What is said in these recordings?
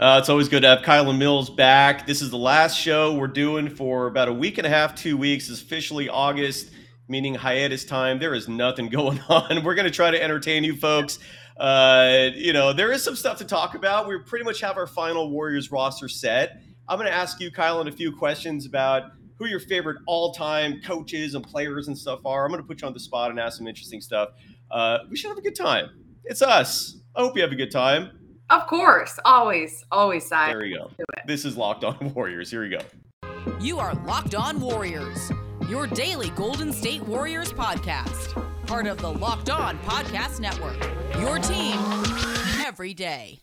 Uh, it's always good to have Kylen Mills back. This is the last show we're doing for about a week and a half, two weeks. It's officially August, meaning hiatus time. There is nothing going on. We're going to try to entertain you folks. Uh, you know, there is some stuff to talk about. We pretty much have our final Warriors roster set. I'm going to ask you, Kylen, a few questions about who your favorite all-time coaches and players and stuff are. I'm going to put you on the spot and ask some interesting stuff. Uh, we should have a good time. It's us. I hope you have a good time. Of course, always, always. Side. There we go. This is Locked On Warriors. Here we go. You are Locked On Warriors, your daily Golden State Warriors podcast, part of the Locked On Podcast Network. Your team every day.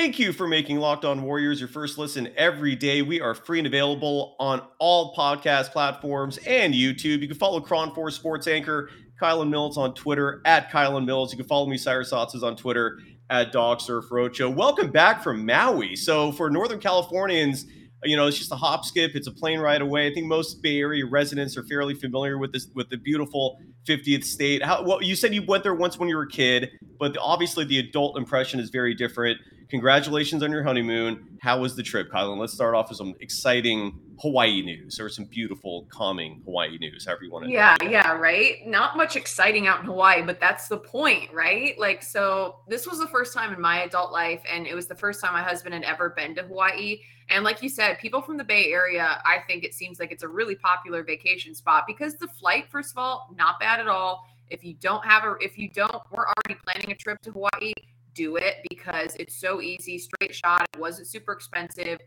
Thank you for making Locked On Warriors your first listen every day. We are free and available on all podcast platforms and YouTube. You can follow KRON 4 Sports Anchor, Kylen Mills on Twitter, at Kylen Mills. You can follow me, Cyrus Saatsaz, on Twitter, at Dog Surf Roadshow. Welcome back from Maui. So, for Northern Californians, you know, it's just a hop skip. It's a plane ride away. I think most Bay Area residents are fairly familiar with this, with the beautiful 50th state. How, well, you said you went there once when you were a kid, but obviously the adult impression is very different. Congratulations on your honeymoon. How was the trip, Kylen? Let's start off with some exciting Hawaii news or some beautiful, calming Hawaii news, however you want to. Yeah, yeah, right. Not much exciting out in Hawaii, but that's the point, right? Like, so this was the first time in my adult life, and it was the first time my husband had ever been to Hawaii. And like you said, people from the Bay Area, I think it seems like it's a really popular vacation spot because the flight, first of all, not bad at all. If you don't have a, if you don't, we're already planning a trip to Hawaii do it because it's so easy, straight shot. It wasn't super expensive.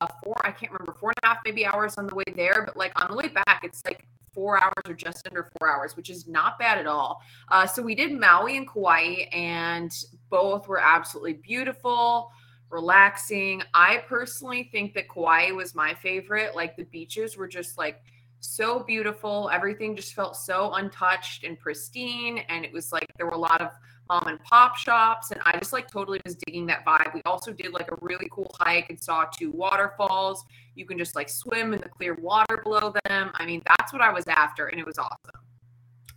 Uh, four, I can't remember, four and a half maybe hours on the way there, but like on the way back, it's like four hours or just under four hours, which is not bad at all. Uh, so we did Maui and Kauai, and both were absolutely beautiful, relaxing. I personally think that Kauai was my favorite. Like the beaches were just like so beautiful. Everything just felt so untouched and pristine. And it was like there were a lot of mom and pop shops. And I just like totally was digging that vibe. We also did like a really cool hike and saw two waterfalls. You can just like swim in the clear water below them. I mean, that's what I was after. And it was awesome.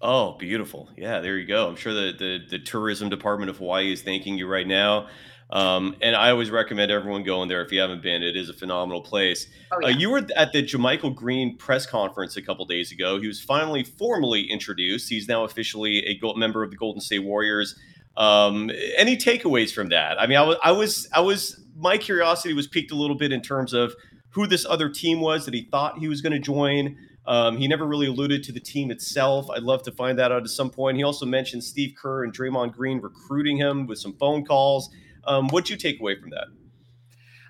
Oh, beautiful. Yeah, there you go. I'm sure the, the, the tourism department of Hawaii is thanking you right now. Um, and I always recommend everyone going there if you haven't been. It is a phenomenal place. Oh, uh, yeah. uh, you were at the JaMychal Green press conference a couple days ago. He was finally formally introduced. He's now officially a gold member of the Golden State Warriors. Um, any takeaways from that? I mean, I was, I was, I was, my curiosity was piqued a little bit in terms of who this other team was that he thought he was going to join. Um, he never really alluded to the team itself. I'd love to find that out at some point. He also mentioned Steve Kerr and Draymond Green recruiting him with some phone calls. Um, what'd you take away from that?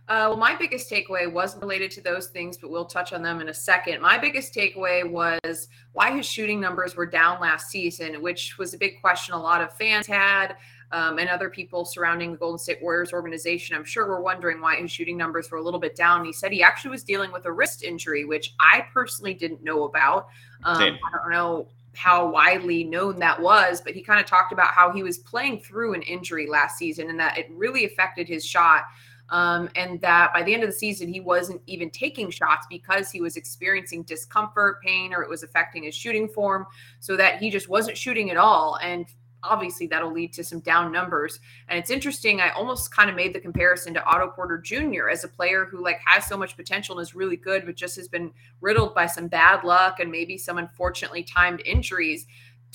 Uh, well, my biggest takeaway wasn't related to those things, but we'll touch on them in a second. My biggest takeaway was why his shooting numbers were down last season, which was a big question a lot of fans had um, and other people surrounding the Golden State Warriors organization. I'm sure were wondering why his shooting numbers were a little bit down. He said he actually was dealing with a wrist injury, which I personally didn't know about. Um, I don't know how widely known that was, but he kind of talked about how he was playing through an injury last season and that it really affected his shot. Um, and that by the end of the season, he wasn't even taking shots because he was experiencing discomfort, pain, or it was affecting his shooting form, so that he just wasn't shooting at all. And obviously that'll lead to some down numbers. And it's interesting. I almost kind of made the comparison to Otto Porter Jr. as a player who like has so much potential and is really good, but just has been riddled by some bad luck and maybe some unfortunately timed injuries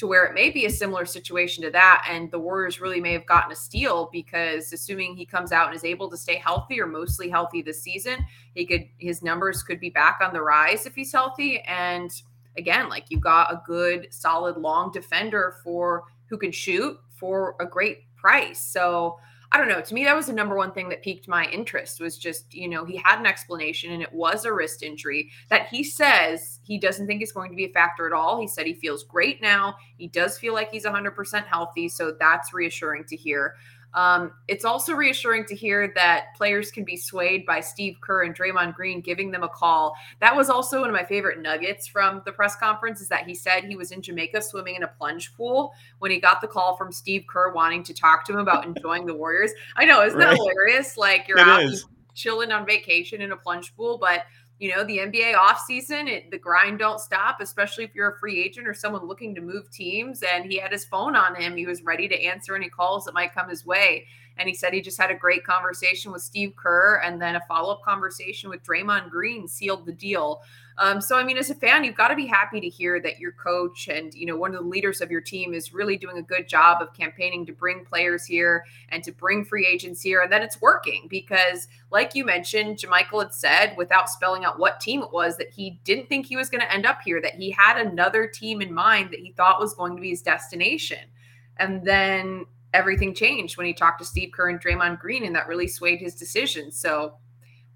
to where it may be a similar situation to that. And the Warriors really may have gotten a steal because assuming he comes out and is able to stay healthy or mostly healthy this season, he could his numbers could be back on the rise if he's healthy. And again, like you got a good, solid, long defender for who can shoot for a great price. So I don't know. To me, that was the number one thing that piqued my interest was just, you know, he had an explanation and it was a wrist injury that he says he doesn't think is going to be a factor at all. He said he feels great now. He does feel like he's 100% healthy. So that's reassuring to hear. Um, it's also reassuring to hear that players can be swayed by Steve Kerr and Draymond Green giving them a call. That was also one of my favorite nuggets from the press conference is that he said he was in Jamaica swimming in a plunge pool when he got the call from Steve Kerr wanting to talk to him about enjoying the Warriors. I know, isn't right. that hilarious? Like you're it out, chilling on vacation in a plunge pool, but you know the nba offseason it the grind don't stop especially if you're a free agent or someone looking to move teams and he had his phone on him. He was ready to answer any calls that might come his way. And he said he just had a great conversation with steve kerr and then a follow-up conversation with draymond green sealed the deal um, so I mean, as a fan, you've got to be happy to hear that your coach and you know one of the leaders of your team is really doing a good job of campaigning to bring players here and to bring free agents here, and that it's working because, like you mentioned, JaMychal had said without spelling out what team it was that he didn't think he was going to end up here, that he had another team in mind that he thought was going to be his destination, and then everything changed when he talked to Steve Kerr and Draymond Green, and that really swayed his decision. So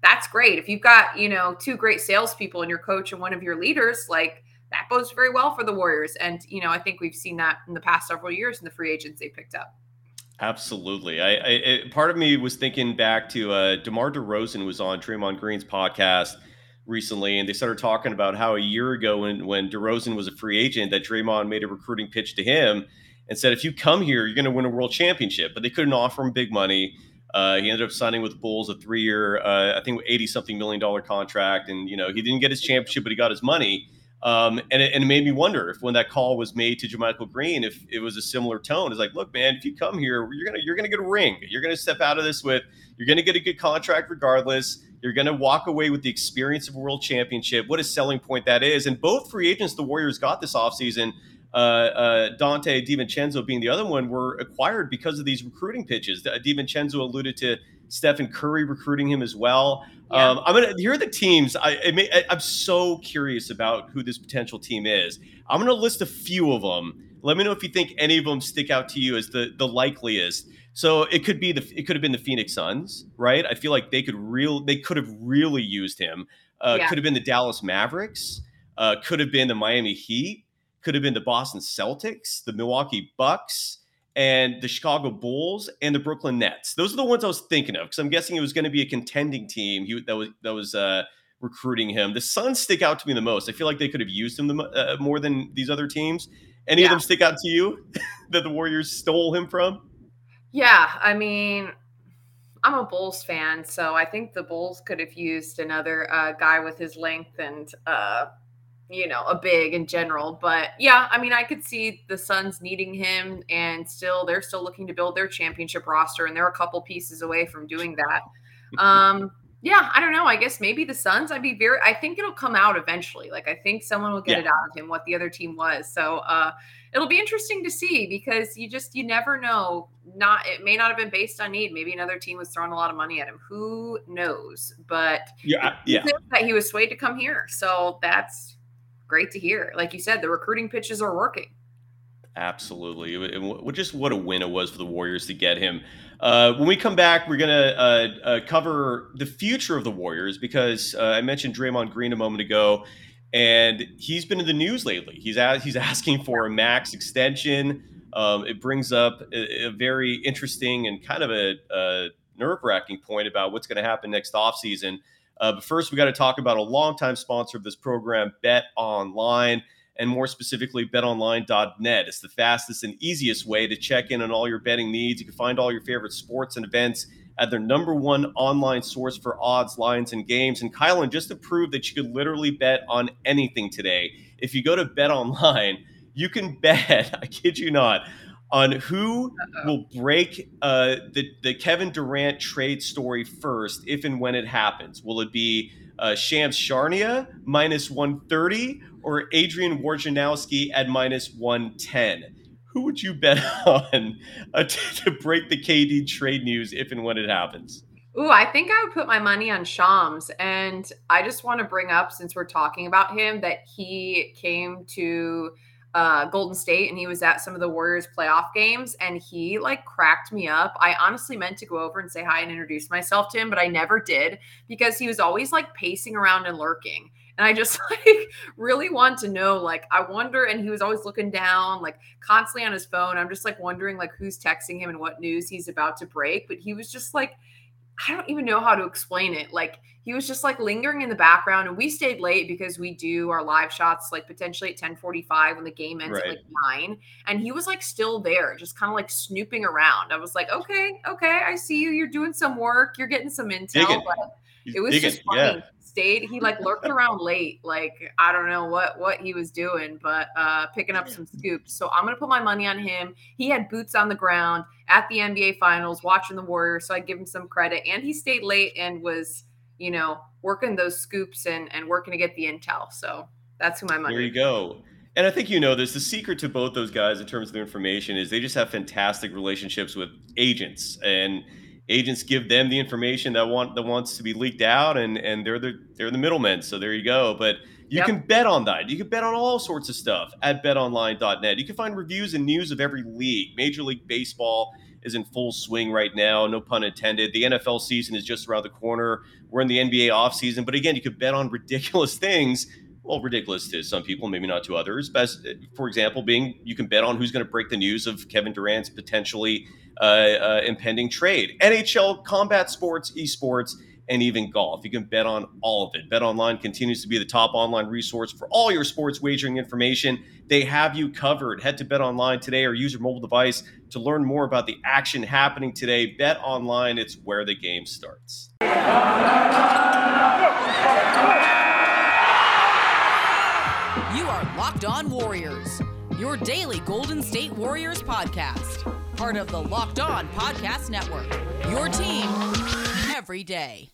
that's great. If you've got, you know, two great salespeople and your coach and one of your leaders, like that bodes very well for the Warriors. And, you know, I think we've seen that in the past several years in the free agents they picked up. Absolutely. I, I it, part of me was thinking back to uh, DeMar DeRozan was on Draymond Green's podcast recently, and they started talking about how a year ago when when DeRozan was a free agent, that Draymond made a recruiting pitch to him and said, "If you come here, you're going to win a world championship." But they couldn't offer him big money. Uh, he ended up signing with the Bulls a three-year, uh, I think, eighty-something million dollar contract, and you know he didn't get his championship, but he got his money. Um, and, it, and it made me wonder if when that call was made to JaMychal Green, if it was a similar tone. It's like, look, man, if you come here, you're gonna you're gonna get a ring. You're gonna step out of this with you're gonna get a good contract regardless. You're gonna walk away with the experience of a world championship. What a selling point that is. And both free agents the Warriors got this offseason – uh, uh, Donte DiVincenzo being the other one were acquired because of these recruiting pitches. DiVincenzo alluded to Stephen Curry recruiting him as well. Yeah. Um, I'm gonna here are the teams. I, I I'm so curious about who this potential team is. I'm gonna list a few of them. Let me know if you think any of them stick out to you as the the likeliest. So it could be the it could have been the Phoenix Suns, right? I feel like they could real they could have really used him. Uh, yeah. Could have been the Dallas Mavericks. Uh, could have been the Miami Heat could have been the Boston Celtics, the Milwaukee Bucks, and the Chicago Bulls and the Brooklyn Nets. Those are the ones I was thinking of because I'm guessing it was going to be a contending team he, that was that was uh, recruiting him. The Suns stick out to me the most. I feel like they could have used him the, uh, more than these other teams. Any yeah. of them stick out to you that the Warriors stole him from? Yeah, I mean, I'm a Bulls fan, so I think the Bulls could have used another uh, guy with his length and uh, you know, a big in general. But yeah, I mean, I could see the Suns needing him and still they're still looking to build their championship roster and they're a couple pieces away from doing that. Um yeah, I don't know. I guess maybe the Suns. I'd be very I think it'll come out eventually. Like I think someone will get yeah. it out of him what the other team was. So uh it'll be interesting to see because you just you never know. Not it may not have been based on need. Maybe another team was throwing a lot of money at him. Who knows? But yeah, yeah. That he was swayed to come here. So that's great to hear. Like you said, the recruiting pitches are working. Absolutely. It, just what a win it was for the Warriors to get him. Uh, when we come back, we're going to uh, uh, cover the future of the Warriors because uh, I mentioned Draymond Green a moment ago, and he's been in the news lately. He's a- he's asking for a max extension. Um, it brings up a, a, very interesting and kind of a, a nerve wracking point about what's going to happen next offseason. Uh, but first, we got to talk about a longtime sponsor of this program, Bet Online, and more specifically, betonline.net. It's the fastest and easiest way to check in on all your betting needs. You can find all your favorite sports and events at their number one online source for odds, lines, and games. And Kylen, just to prove that you could literally bet on anything today, if you go to Bet Online, you can bet, I kid you not, on who Uh-oh. will break uh, the the Kevin Durant trade story first, if and when it happens. Will it be uh, Shams Charania minus one thirty or Adrian Wojnarowski at minus one ten? Who would you bet on uh, to, to break the KD trade news if and when it happens? Ooh, I think I would put my money on Shams. And I just want to bring up, since we're talking about him, that he came to uh, Golden State and he was at some of the Warriors playoff games and he like cracked me up. I honestly meant to go over and say hi and introduce myself to him, but I never did because he was always like pacing around and lurking. And I just like really want to know, like, I wonder. And he was always looking down, like constantly on his phone. I'm just like wondering, like, who's texting him and what news he's about to break. But he was just like, I don't even know how to explain it. Like he was just like lingering in the background and we stayed late because we do our live shots like potentially at 10:45 when the game ends right. at like 9 and he was like still there just kind of like snooping around. I was like, "Okay, okay, I see you. You're doing some work. You're getting some intel." But it was just funny. Yeah. Stayed he like lurked around late. Like I don't know what what he was doing, but uh picking up some scoops. So I'm gonna put my money on him. He had boots on the ground at the NBA finals watching the Warriors, so I give him some credit. And he stayed late and was you know, working those scoops and and working to get the intel. So that's who my money. There you go. And I think you know this. The secret to both those guys in terms of the information is they just have fantastic relationships with agents, and agents give them the information that want that wants to be leaked out, and and they're the they're the middlemen. So there you go. But you yep. can bet on that. You can bet on all sorts of stuff at betonline.net. You can find reviews and news of every league, Major League Baseball is in full swing right now. No pun intended. The NFL season is just around the corner. We're in the NBA offseason. But again, you could bet on ridiculous things. Well, ridiculous to some people, maybe not to others. Best, for example, being you can bet on who's going to break the news of Kevin Durant's potentially uh, uh, impending trade. NHL, combat sports, esports and even golf. You can bet on all of it. Bet Online continues to be the top online resource for all your sports wagering information. They have you covered. Head to Bet Online today or use your mobile device to learn more about the action happening today. Bet Online, it's where the game starts. You are Locked On Warriors, your daily Golden State Warriors podcast. Part of the Locked On Podcast Network. Your team every day.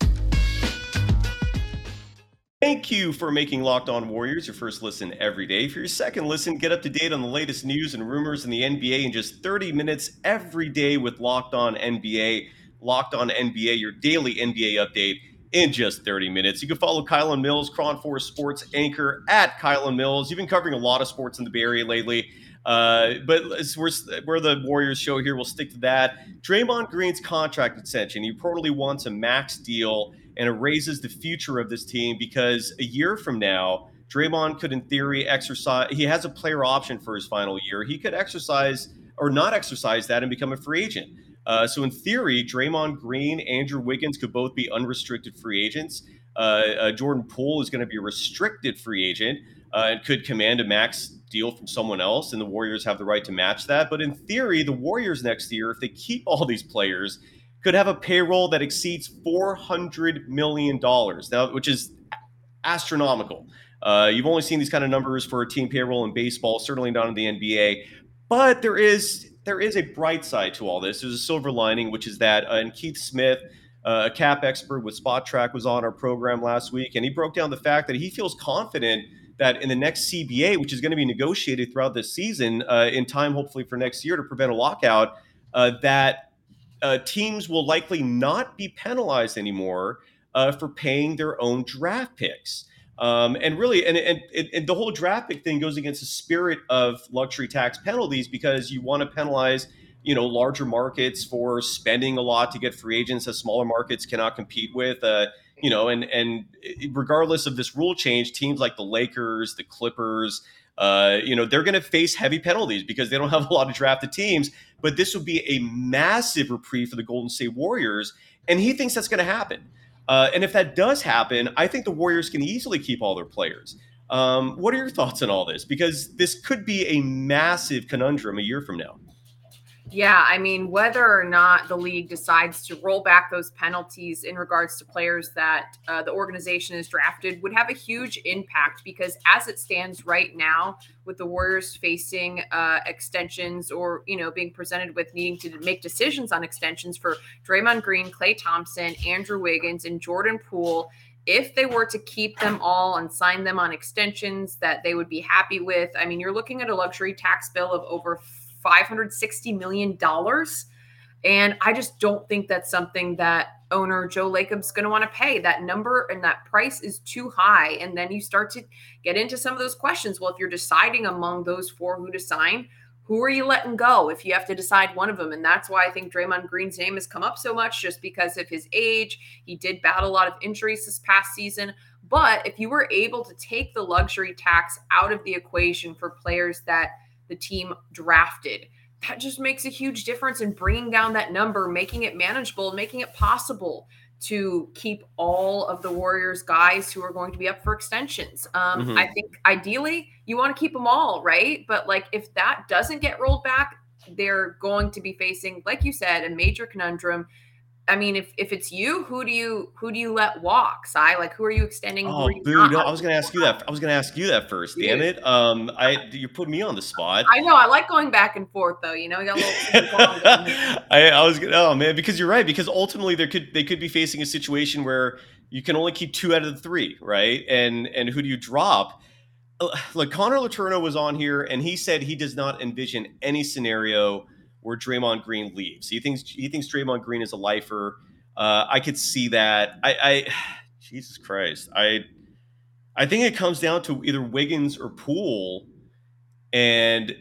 Thank you for making Locked On Warriors your first listen every day. For your second listen, get up to date on the latest news and rumors in the NBA in just 30 minutes every day with Locked On NBA. Locked On NBA, your daily NBA update in just 30 minutes. You can follow Kylen Mills, 4 Sports anchor at Kylen Mills. You've been covering a lot of sports in the Bay Area lately. Uh, but we're, we're the Warriors show here. We'll stick to that. Draymond Green's contract extension. He reportedly wants a max deal and it raises the future of this team because a year from now, Draymond could, in theory, exercise. He has a player option for his final year. He could exercise or not exercise that and become a free agent. Uh, so, in theory, Draymond Green, Andrew Wiggins could both be unrestricted free agents. Uh, uh, Jordan Poole is going to be a restricted free agent uh, and could command a max deal from someone else, and the Warriors have the right to match that. But in theory, the Warriors next year, if they keep all these players, could have a payroll that exceeds $400 million, now, which is astronomical. Uh, you've only seen these kind of numbers for a team payroll in baseball, certainly not in the NBA. But there is there is a bright side to all this. There's a silver lining, which is that, uh, and Keith Smith, uh, a cap expert with Spotrac, was on our program last week, and he broke down the fact that he feels confident that in the next CBA, which is going to be negotiated throughout this season, uh, in time hopefully for next year to prevent a lockout, uh, that uh, teams will likely not be penalized anymore uh, for paying their own draft picks. Um, and really, and, and, and, the whole draft pick thing goes against the spirit of luxury tax penalties because you want to penalize, you know, larger markets for spending a lot to get free agents that smaller markets cannot compete with. Uh, you know, and and regardless of this rule change, teams like the Lakers, the Clippers, uh, you know, they're going to face heavy penalties because they don't have a lot of drafted teams. But this would be a massive reprieve for the Golden State Warriors. And he thinks that's going to happen. Uh, and if that does happen, I think the Warriors can easily keep all their players. Um, what are your thoughts on all this? Because this could be a massive conundrum a year from now. Yeah, I mean, whether or not the league decides to roll back those penalties in regards to players that uh, the organization has drafted would have a huge impact because, as it stands right now, with the Warriors facing uh, extensions or you know being presented with needing to make decisions on extensions for Draymond Green, Klay Thompson, Andrew Wiggins, and Jordan Poole, if they were to keep them all and sign them on extensions that they would be happy with, I mean, you're looking at a luxury tax bill of over $560 million. And I just don't think that's something that owner Joe Lacob's going to want to pay. That number and that price is too high. And then you start to get into some of those questions. Well, if you're deciding among those four who to sign, who are you letting go if you have to decide one of them? And that's why I think Draymond Green's name has come up so much just because of his age. He did battle a lot of injuries this past season. But if you were able to take the luxury tax out of the equation for players that the team drafted. that just makes a huge difference in bringing down that number, making it manageable, making it possible to keep all of the Warriors guys who are going to be up for extensions. Um, mm-hmm. I think ideally you want to keep them all, right? But like if that doesn't get rolled back, they're going to be facing, like you said, a major conundrum I mean, if if it's you, who do you who do you let walk? Si, like who are you extending? Oh, boo! No, I was going to ask you that. I was going to ask you that first. Dude. Damn it! Um, I you put me on the spot. I know. I like going back and forth, though. You know, we got a little. I, I was gonna, oh man, because you're right. Because ultimately, there could they could be facing a situation where you can only keep two out of the three, right? And and who do you drop? Uh, like Connor Letourneau was on here, and he said he does not envision any scenario where Draymond Green leaves. He thinks he thinks Draymond Green is a lifer. Uh, I could see that. I, I, Jesus Christ, I, I think it comes down to either Wiggins or Poole, and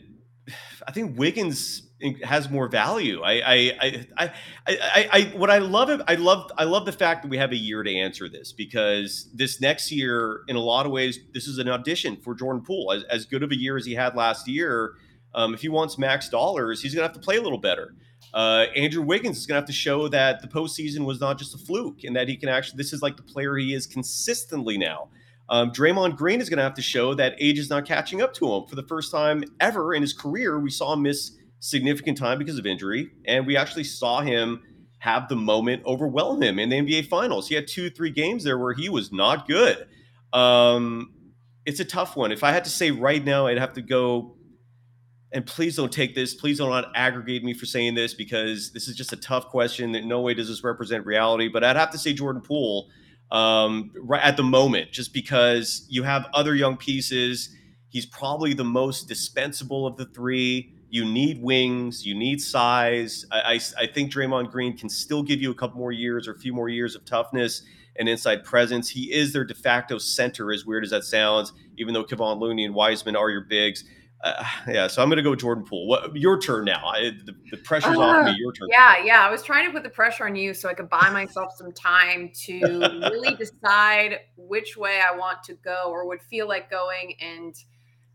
I think Wiggins has more value. I, I, I, I, I, I what I love. I love, I love the fact that we have a year to answer this because this next year, in a lot of ways, this is an audition for Jordan Poole. As, as good of a year as he had last year, um, if he wants max dollars, he's going to have to play a little better. Uh, Andrew Wiggins is going to have to show that the postseason was not just a fluke and that he can actually, this is like the player he is consistently now. Um, Draymond Green is going to have to show that age is not catching up to him. For the first time ever in his career, we saw him miss significant time because of injury, and we actually saw him have the moment overwhelm him in the NBA Finals. He had two, three games there where he was not good. Um, it's a tough one. If I had to say right now, I'd have to go and please don't take this. Please don't aggregate me for saying this because this is just a tough question. In no way does this represent reality. But I'd have to say Jordan Poole um, right at the moment, just because you have other young pieces. He's probably the most dispensable of the three. You need wings. You need size. I, I, I think Draymond Green can still give you a couple more years or a few more years of toughness and inside presence. He is their de facto center, as weird as that sounds, even though Kevon Looney and Wiseman are your bigs. Uh, yeah, so I'm going to go Jordan Poole. What your turn now? I, the, the pressure's uh, off me. Your turn. Yeah, yeah. I was trying to put the pressure on you so I could buy myself some time to really decide which way I want to go or would feel like going and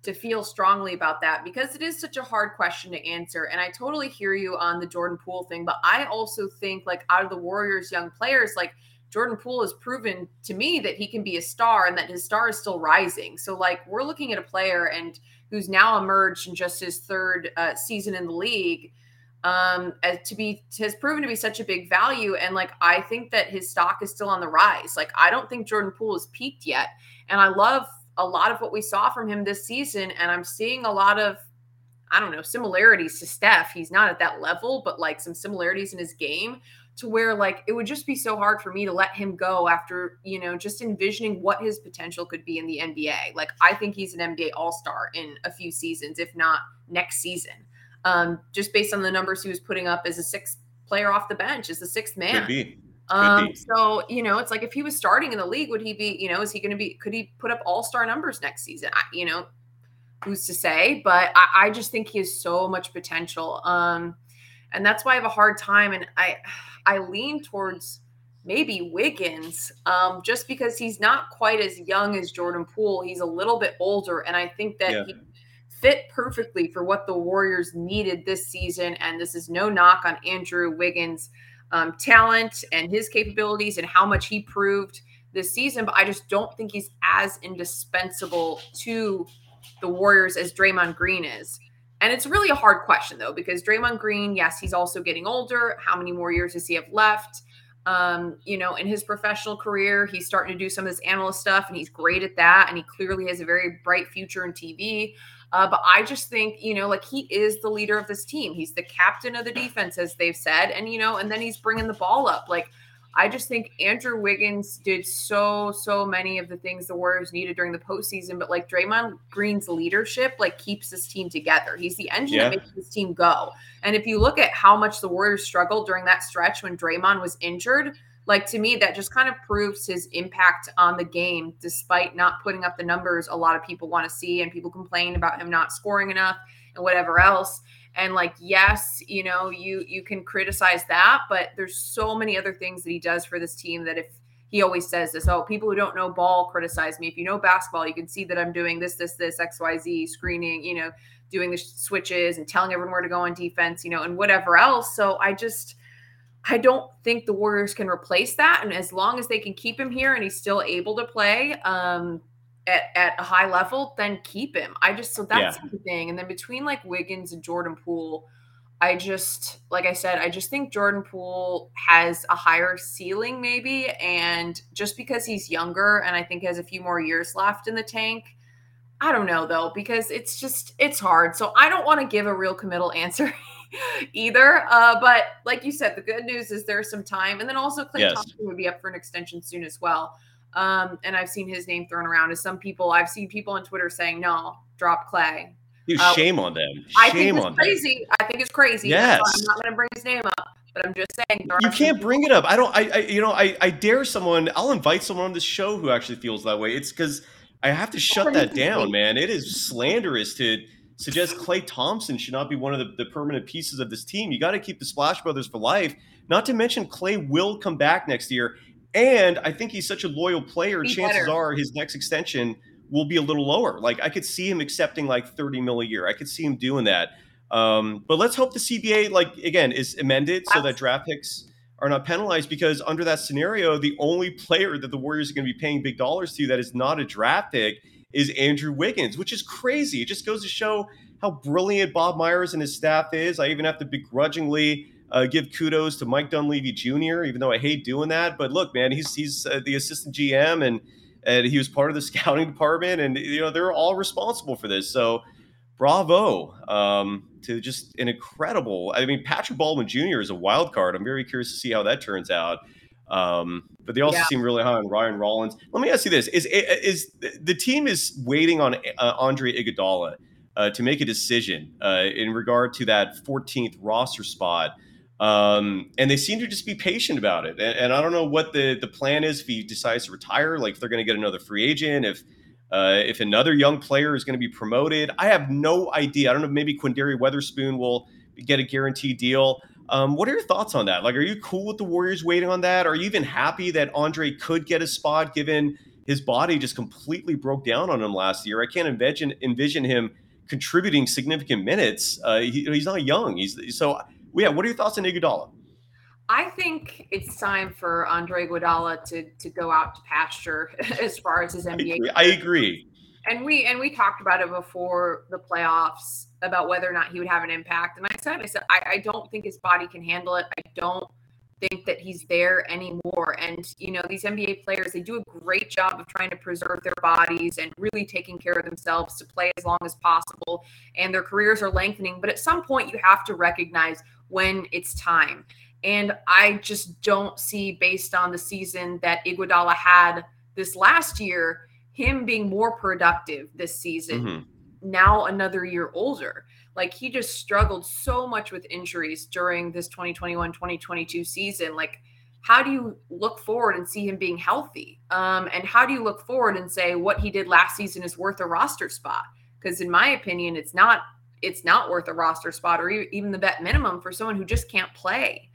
to feel strongly about that because it is such a hard question to answer. And I totally hear you on the Jordan Poole thing, but I also think like out of the Warriors young players, like Jordan Poole has proven to me that he can be a star and that his star is still rising. So like we're looking at a player and – who's now emerged in just his third uh, season in the league, um, to be has proven to be such a big value. And like I think that his stock is still on the rise. Like I don't think Jordan Poole has peaked yet, and I love a lot of what we saw from him this season. And I'm seeing a lot of I don't know similarities to Steph. He's not at that level, but like some similarities in his game to where like it would just be so hard for me to let him go after you know just envisioning what his potential could be in the NBA. Like I think he's an NBA All Star in a few seasons, if not next season. Um, just based on the numbers he was putting up as a sixth player off the bench, as the sixth man. Could be. Um, so you know, it's like if he was starting in the league, would he be? You know, is he going to be? Could he put up All Star numbers next season? I, you know, who's to say? But I, I just think he has so much potential. Um, and that's why I have a hard time. And I I lean towards maybe Wiggins, um, just because he's not quite as young as Jordan Poole. He's a little bit older, and I think that yeah. he fit perfectly for what the Warriors needed this season. And this is no knock on Andrew Wiggins' um, talent and his capabilities and how much he proved this season, but I just don't think he's as indispensable to the Warriors as Draymond Green is. And it's really a hard question though, because Draymond Green, yes, he's also getting older. How many more years does he have left? Um, you know, in his professional career, he's starting to do some of this analyst stuff and he's great at that. And he clearly has a very bright future in TV. Uh, but I just think, you know, like he is the leader of this team. He's the captain of the defense, as they've said. And, you know, and then he's bringing the ball up. Like, I just think Andrew Wiggins did so, so many of the things the Warriors needed during the postseason. But like Draymond Green's leadership, like keeps this team together. He's the engine yeah. that makes this team go. And if you look at how much the Warriors struggled during that stretch when Draymond was injured, like to me, that just kind of proves his impact on the game, despite not putting up the numbers a lot of people want to see and people complain about him not scoring enough and whatever else and like yes you know you you can criticize that but there's so many other things that he does for this team that if he always says this oh people who don't know ball criticize me. If you know basketball you can see that i'm doing this this this xyz screening you know doing the switches and telling everyone where to go on defense you know and whatever else. So i just i don't think the warriors can replace that. And as long as they can keep him here and he's still able to play um at, at a high level then keep him i just so that's yeah. the thing and then between like wiggins and jordan poole I just, like I said, I just think Jordan Poole has a higher ceiling, maybe. And just because he's younger and I think has a few more years left in the tank, I don't know though, because it's just, it's hard. So I don't want to give a real committal answer either. Uh, but like you said, the good news is there's some time. And then also, Klay yes. Thompson would be up for an extension soon as well. Um, and I've seen his name thrown around as some people, I've seen people on Twitter saying, no, drop Klay." Dude, uh, shame on them. Shame I think it's on crazy. Them. I think it's crazy. Yes. I'm not going to bring his name up, but I'm just saying. You can't bring it up. I don't. I, I. You know. I. I dare someone. I'll invite someone on this show who actually feels that way. It's because I have to shut that down, man. It is slanderous to suggest Klay Thompson should not be one of the, the permanent pieces of this team. You got to keep the Splash Brothers for life. Not to mention Klay will come back next year, and I think he's such a loyal player. Be chances better. are his next extension will be a little lower. Like I could see him accepting like 30 mil a year. I could see him doing that. Um, but let's hope the CBA, like again, is amended so that draft picks are not penalized because under that scenario, the only player that the Warriors are going to be paying big dollars to that is not a draft pick is Andrew Wiggins, which is crazy. It just goes to show how brilliant Bob Myers and his staff is. I even have to begrudgingly uh, give kudos to Mike Dunleavy Jr., even though I hate doing that. But look, man, he's he's uh, the assistant GM and and he was part of the scouting department, and you know they're all responsible for this. So, bravo um, to just an incredible. I mean, Patrick Baldwin Jr. is a wild card. I'm very curious to see how that turns out. Um, but they also yeah. seem really high on Ryan Rollins. Let me ask you this: Is is the team is waiting on uh, Andre Iguodala uh, to make a decision uh, in regard to that 14th roster spot? Um, and they seem to just be patient about it. And, and, I don't know what the the plan is if he decides to retire, like if they're going to get another free agent, if uh, if another young player is going to be promoted. I have no idea. I don't know. Maybe Quinndary Weatherspoon will get a guaranteed deal. Um, what are your thoughts on that? Like, are you cool with the Warriors waiting on that? Are you even happy that Andre could get a spot given his body just completely broke down on him last year? I can't envision envision him contributing significant minutes. Uh, he, he's not young. He's so yeah, what are your thoughts on Iguodala? I think it's time for Andre Iguodala to to go out to pasture as far as his NBA. I agree. I agree. And we and we talked about it before the playoffs about whether or not he would have an impact. And I said, I said, I, I don't think his body can handle it. I don't think that he's there anymore. And, you know, these NBA players, they do a great job of trying to preserve their bodies and really taking care of themselves to play as long as possible. And their careers are lengthening. But at some point, you have to recognize when it's time. And I just don't see, based on the season that Iguodala had this last year, him being more productive this season. Mm-hmm. Now another year older. Like he just struggled so much with injuries during this 2021 2022 season. Like, how do you look forward and see him being healthy? Um, and how do you look forward and say what he did last season is worth a roster spot? Because in my opinion, it's not it's not worth a roster spot or even the bet minimum for someone who just can't play.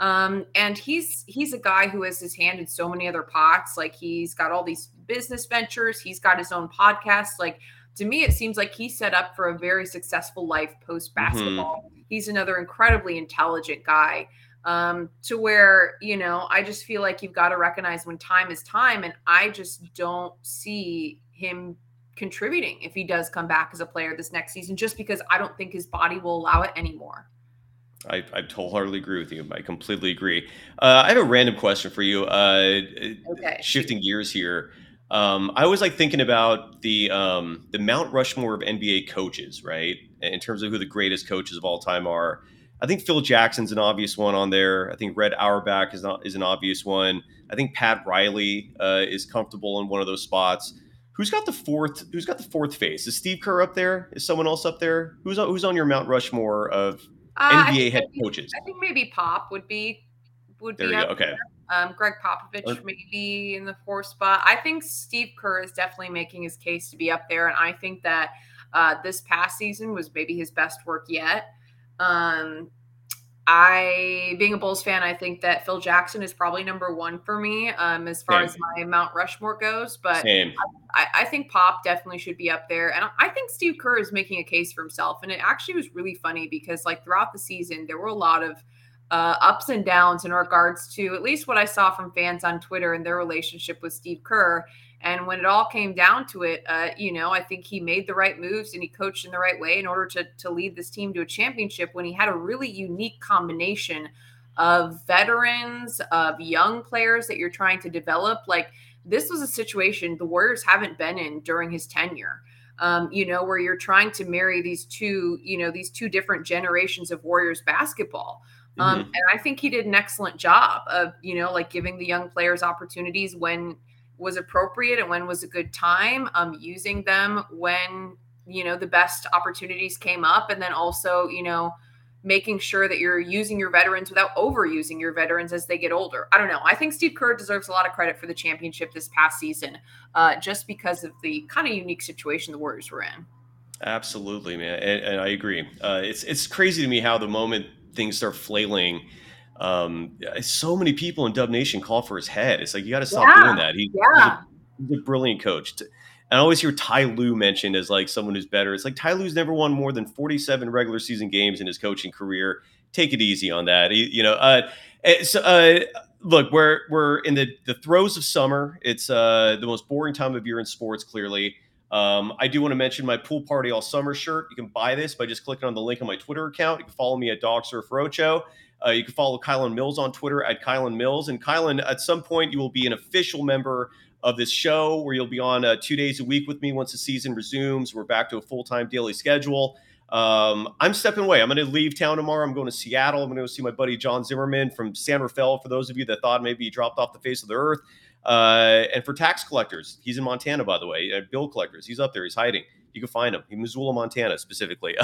Um, and he's he's a guy who has his hand in so many other pots. Like he's got all these business ventures. He's got his own podcast. Like to me, it seems like he's set up for a very successful life post basketball. Mm-hmm. He's another incredibly intelligent guy. Um, to where you know, I just feel like you've got to recognize when time is time, and I just don't see him contributing if he does come back as a player this next season, just because I don't think his body will allow it anymore. I, I wholeheartedly agree with you. I completely agree. Uh, I have a random question for you. Uh, okay. Shifting gears here. Um, I always like thinking about the um, the Mount Rushmore of NBA coaches, right? In terms of who the greatest coaches of all time are. I think Phil Jackson's an obvious one on there. I think Red Auerbach is not is an obvious one. I think Pat Riley uh, is comfortable in one of those spots. Who's got the fourth? Who's got the fourth face? Is Steve Kerr up there? Is someone else up there? Who's on, who's on your Mount Rushmore of uh, NBA head maybe, coaches? I think maybe Pop would be would there be up Okay. Um, Gregg Popovich maybe in the fourth spot. I think Steve Kerr is definitely making his case to be up there, and I think that uh, this past season was maybe his best work yet. Um, I, being a Bulls fan, I think that Phil Jackson is probably number one for me um, as far Same. as my Mount Rushmore goes. But I, I, think Pop definitely should be up there. And I think Steve Kerr is making a case for himself. And it actually was really funny because, like, throughout the season, there were a lot of uh, ups and downs in regards to at least what I saw from fans on Twitter and their relationship with Steve Kerr. And when it all came down to it, uh, you know, I think he made the right moves and he coached in the right way in order to to lead this team to a championship when he had a really unique combination of veterans, of young players that you're trying to develop. Like this was a situation the Warriors haven't been in during his tenure. Um, you know, where you're trying to marry these two, you know, these two different generations of Warriors basketball. Um, mm-hmm. And I think he did an excellent job of, you know, like giving the young players opportunities when was appropriate and when was a good time um, using them when you know the best opportunities came up. And then also you know making sure that you're using your veterans without overusing your veterans as they get older. I don't know. I think steve kerr deserves a lot of credit for the championship this past season uh, just because of the kind of unique situation the warriors were in. Absolutely man. And, and i agree. Uh, it's it's crazy to me how the moment things start flailing um, so many people in Dub Nation call for his head. It's like you got to stop yeah. doing that. He, yeah. he's, a, brilliant coach. And I always hear Ty Lue mentioned as like someone who's better. It's like Ty Lue's never won more than 47 regular season games in his coaching career. Take it easy on that. He, you know, uh, eh, so, uh, look, we're we're in the the throes of summer. It's uh, the most boring time of year in sports. Clearly, um, I do want to mention my pool party all summer shirt. You can buy this by just clicking on the link on my Twitter account. You can follow me at Dog Surf Roadshow. Uh, you can follow Kylen Mills on Twitter at Kylen Mills. And Kylen, at some point, you will be an official member of this show where you'll be on uh, two days a week with me once the season resumes. We're back to a full time daily schedule. Um, I'm stepping away. I'm going to leave town tomorrow. I'm going to Seattle. I'm going to go see my buddy John Zimmerman from San Rafael. For those of you that thought maybe he dropped off the face of the earth, uh, and for tax collectors, he's in Montana, by the way. Uh, bill collectors, he's up there. He's hiding you can find him in Missoula, Montana, specifically.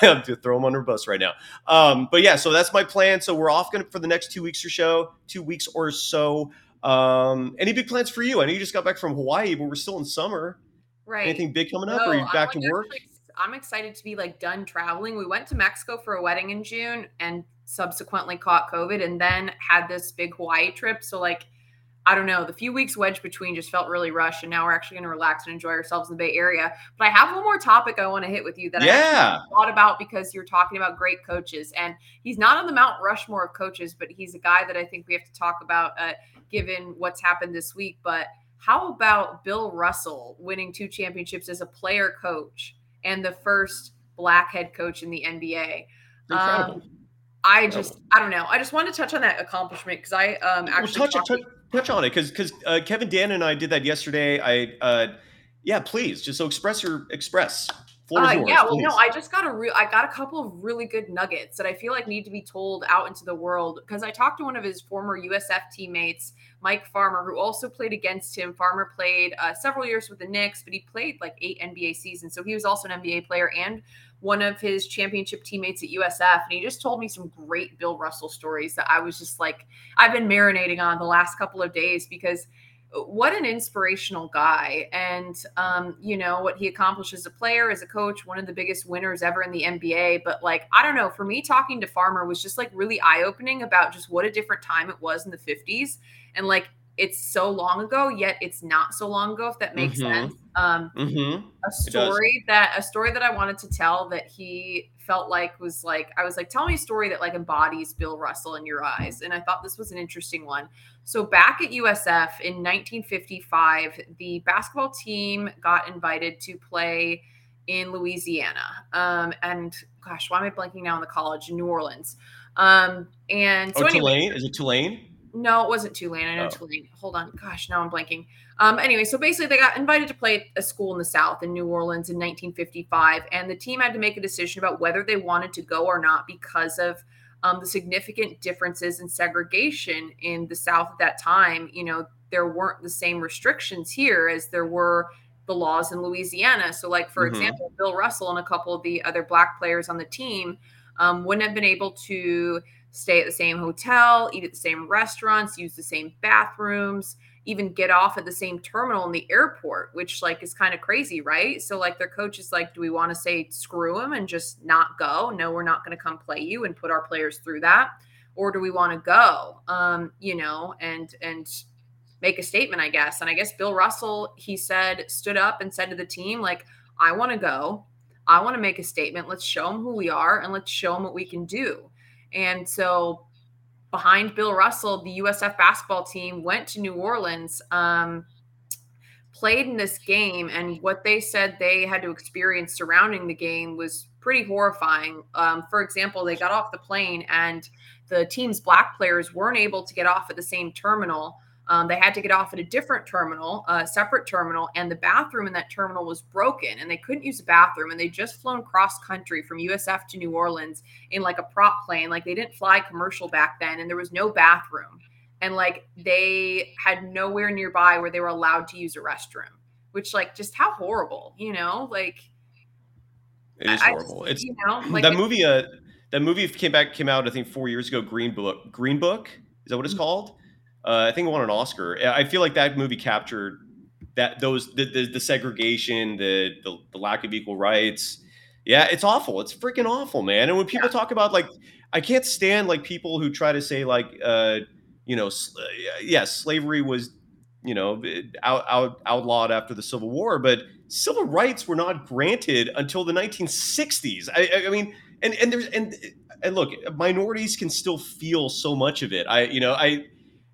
to throw him under a bus right now. Um, but yeah, so that's my plan. So we're off going for the next two weeks or so, two weeks or so. Um, any big plans for you? I know you just got back from Hawaii, but we're still in summer. Right. Anything big coming up? No, or are you back to work? Actually, I'm excited to be like done traveling. We went to Mexico for a wedding in June and subsequently caught COVID and then had this big Hawaii trip. So like I don't know, the few weeks wedged between just felt really rushed, and now we're actually going to relax and enjoy ourselves in the Bay Area. But I have one more topic I want to hit with you that yeah. I thought about because you're talking about great coaches, and he's not on the Mount Rushmore of coaches, but he's a guy that I think we have to talk about uh, given what's happened this week. But how about Bill Russell winning two championships as a player coach and the first black head coach in the NBA? Um, I just, I don't know. I just wanted to touch on that accomplishment because I um actually well, touch, touch, touch on it because because uh, Kevin Dan and I did that yesterday. I uh, yeah, please just so express your express. Uh, yours, yeah, well, please. no, I just got a real, I got a couple of really good nuggets that I feel like need to be told out into the world because I talked to one of his former USF teammates, Mike Farmer, who also played against him. Farmer played uh, several years with the Knicks, but he played like eight NBA seasons, so he was also an NBA player and one of his championship teammates at USF, and he just told me some great Bill Russell stories that I was just like, I've been marinating on the last couple of days because what an inspirational guy. And, um, you know, what he accomplished as a player, as a coach, one of the biggest winners ever in the NBA. But, like, I don't know, for me, talking to Farmer was just like really eye opening about just what a different time it was in the 50s. And, like, it's so long ago, yet it's not so long ago, if that makes mm-hmm. sense. Um, mm-hmm. A story that a story that I wanted to tell that he felt like was like I was like, tell me a story that like embodies Bill Russell in your eyes, and I thought this was an interesting one. So back at USF in 1955, the basketball team got invited to play in Louisiana, um, and gosh, why am I blanking now on the college? New Orleans. Um, and so oh, anyway, Tulane is it Tulane? No, it wasn't Tulane. I know oh. Tulane. Hold on. Gosh, now I'm blanking. Um, anyway, so basically, they got invited to play a school in the South in New Orleans in 1955, and the team had to make a decision about whether they wanted to go or not because of um, the significant differences in segregation in the South at that time. You know, there weren't the same restrictions here as there were the laws in Louisiana. So, like for mm-hmm. example, Bill Russell and a couple of the other black players on the team um, wouldn't have been able to stay at the same hotel, eat at the same restaurants, use the same bathrooms, even get off at the same terminal in the airport, which like is kind of crazy, right? So like their coach is like, do we want to say screw them and just not go? No, we're not going to come play you and put our players through that, or do we want to go? Um, you know, and and make a statement, I guess. And I guess Bill Russell, he said, stood up and said to the team, like, I want to go. I want to make a statement. Let's show them who we are and let's show them what we can do. And so behind Bill Russell, the USF basketball team went to New Orleans, um, played in this game, and what they said they had to experience surrounding the game was pretty horrifying. Um, for example, they got off the plane and the team's black players weren't able to get off at the same terminal um, they had to get off at a different terminal, a separate terminal, and the bathroom in that terminal was broken and they couldn't use a bathroom. And they just flown cross country from USF to New Orleans in like a prop plane. Like they didn't fly commercial back then and there was no bathroom. And like they had nowhere nearby where they were allowed to use a restroom, which like just how horrible, you know? Like it is horrible. Just, it's you know, like that movie. Uh, that movie came back came out I think four years ago. Green Book. Green Book is that what it's mm-hmm. called? Uh, I think it won an Oscar. I feel like that movie captured that those the the, the segregation, the, the, the lack of equal rights. Yeah, it's awful. It's freaking awful, man. And when people yeah. talk about like, I can't stand like people who try to say like, uh, you know, sl- yes, yeah, slavery was, you know, out, out, outlawed after the Civil War, but civil rights were not granted until the 1960s. I, I mean, and and there's and and look, minorities can still feel so much of it. I, you know, I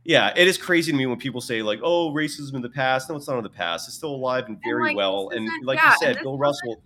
yeah, it is crazy to me when people say like, "Oh, racism in the past." No, it's not in the past. It's still alive and very and like, well. And like yeah, you said, Bill Russell.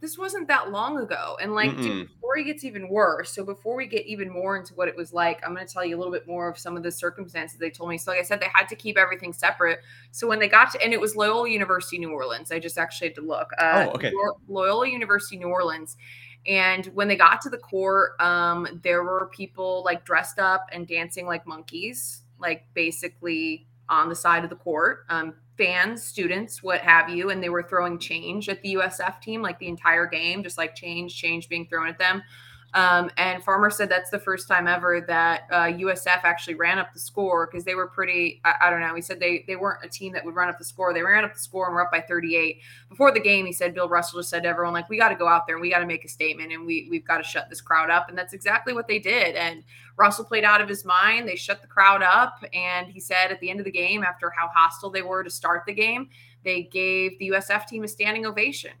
This wasn't that long ago, and like dude, before it gets even worse. So before we get even more into what it was like, I'm going to tell you a little bit more of some of the circumstances they told me. So like I said, they had to keep everything separate. So when they got to, and it was Loyola University New Orleans. I just actually had to look. Uh, oh, okay. Loyola University New Orleans. And when they got to the court, um, there were people like dressed up and dancing like monkeys like basically on the side of the court, um, fans, students, what have you, and they were throwing change at the USF team like the entire game, just like change, change being thrown at them. Um, and Farmer said that's the first time ever that uh, USF actually ran up the score because they were pretty. I, I, don't know. He said they they weren't a team that would run up the score. They ran up the score and were up by 38 before the game. He said Bill Russell just said to everyone like, "We got to go out there and we got to make a statement and we we've got to shut this crowd up." And that's exactly what they did. And Russell played out of his mind. They shut the crowd up, and he said at the end of the game, after how hostile they were to start the game, they gave the USF team a standing ovation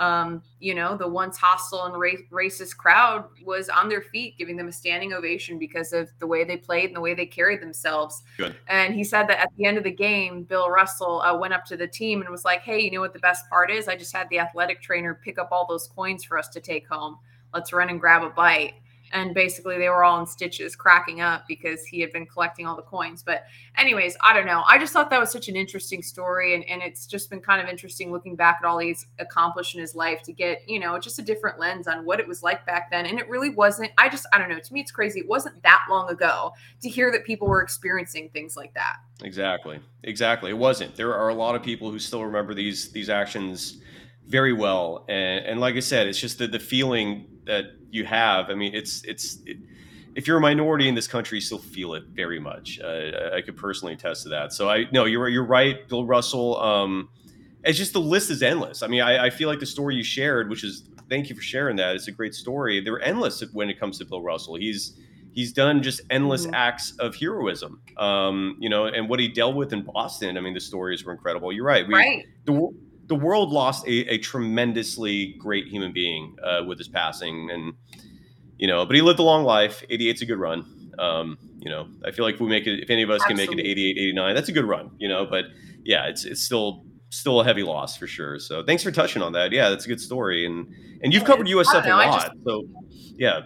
um, you know, the once hostile and ra- racist crowd was on their feet, giving them a standing ovation because of the way they played and the way they carried themselves. Good. And he said that at the end of the game, Bill Russell uh, went up to the team and was like, "Hey, you know what the best part is? I just had the athletic trainer pick up all those coins for us to take home. Let's run and grab a bite." And basically they were all in stitches cracking up because he had been collecting all the coins. But anyways i don't know. I just thought that was such an interesting story and, and it's just been kind of interesting looking back at all he's accomplished in his life to get you know just a different lens on what it was like back then. And it really wasn't i just i don't know. To me it's crazy. It wasn't that long ago to hear that people were experiencing things like that. Exactly. Exactly. It wasn't. There are a lot of people who still remember these these actions very well. And, and like i said it's just the, the feeling that you have. I mean, it's it's it, if you're a minority in this country, you still feel it very much. Uh, I could personally attest to that. So I no, you're you're right, Bill Russell. Um, it's just the list is endless. I mean, I, I feel like the story you shared, which is thank you for sharing that. It's a great story. They're endless when it comes to Bill Russell. He's he's done just endless mm-hmm. acts of heroism. Um, you know, and what he dealt with in Boston. I mean, the stories were incredible. You're right. We, right. The, the world lost a, a tremendously great human being uh, with his passing, and you know, but he lived a long life. 88's a good run. Um, you know, I feel like if we make it, if any of us Absolutely. can make it to 88, 89, that's a good run. You know, but yeah, it's it's still still a heavy loss for sure. So thanks for touching on that. Yeah, that's a good story, and and you've covered USF know, a lot. Just, so yeah,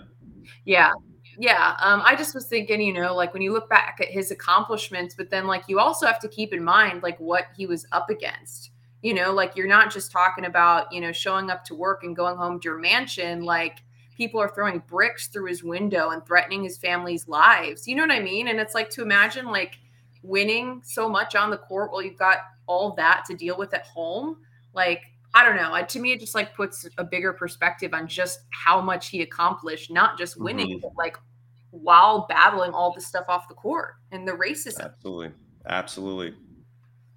yeah. Yeah, um, I just was thinking, you know, like when you look back at his accomplishments, but then like you also have to keep in mind like what he was up against you know like you're not just talking about you know showing up to work and going home to your mansion like people are throwing bricks through his window and threatening his family's lives you know what i mean and it's like to imagine like winning so much on the court while you've got all that to deal with at home like i don't know to me it just like puts a bigger perspective on just how much he accomplished not just winning mm-hmm. but like while battling all the stuff off the court and the racism. Absolutely. Absolutely.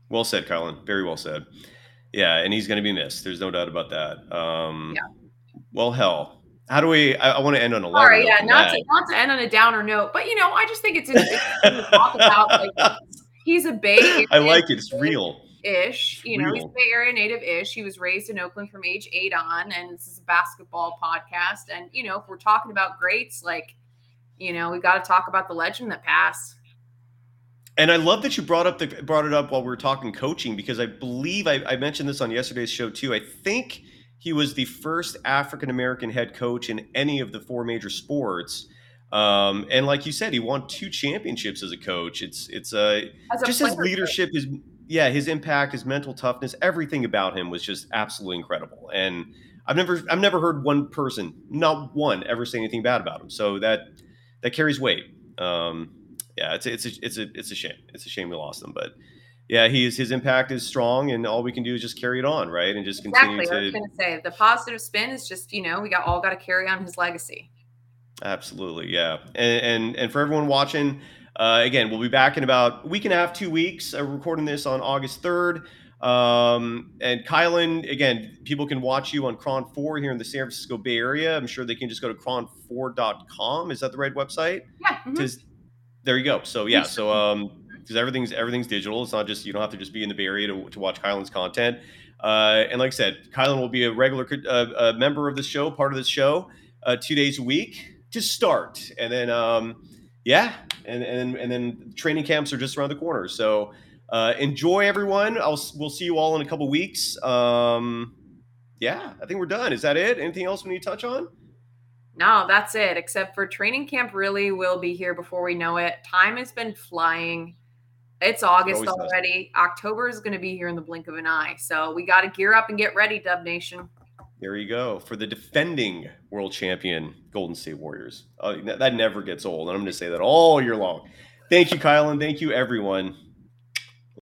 Well said, Kylen Very well said. Yeah, and he's going to be missed. There's no doubt about that. Um, yeah. Well, hell, how do we? I, I want to end on a. Sorry, yeah, not to, not to end on a downer note, but you know, I just think it's interesting to talk about. Like, he's a Bay. I like it. It's real. Ish, you know, he's Bay Area native ish. He was raised in Oakland from age eight on, and this is a basketball podcast. And you know, if we're talking about greats, like, you know, we got to talk about the legend that passed. And I love that you brought up the brought it up while we were talking coaching because I believe I, I mentioned this on yesterday's show too. I think he was the first African American head coach in any of the four major sports. Um, and like you said, he won two championships as a coach. It's it's uh, a just his leadership, his yeah, his impact, his mental toughness, everything about him was just absolutely incredible. And I've never I've never heard one person, not one, ever say anything bad about him. So that that carries weight. Um, yeah, it's a, it's a, it's a it's a shame. It's a shame we lost him, but yeah, he's his impact is strong, and all we can do is just carry it on, right, and just continue exactly. to. I was going to say the positive spin is just you know we got all got to carry on his legacy. Absolutely, yeah, and and, and for everyone watching, uh, again, we'll be back in about a week and a half, two weeks. Uh, recording this on August third. Um, and Kylen, again, people can watch you on KRON4 here in the San Francisco Bay Area. I'm sure they can just go to kron4.com. Is that the right website? Yeah. Mm-hmm there you go. So yeah, so um, because everything's everything's digital. It's not just you don't have to just be in the Bay Area to, to watch Kylen's content. Uh, and like I said, Kylan will be a regular uh, a member of the show, part of the show, uh, two days a week to start, and then um, yeah, and and and then training camps are just around the corner. So uh, enjoy, everyone. I'll we'll see you all in a couple weeks. Um, yeah, I think we're done. Is that it? Anything else we need to touch on? No, that's it. Except for training camp, really will be here before we know it. Time has been flying. It's August it already. Does. October is going to be here in the blink of an eye. So we got to gear up and get ready, Dub Nation. There you go for the defending world champion Golden State Warriors. Uh, that never gets old. And I'm going to say that all year long. Thank you, Kyle, and thank you, everyone.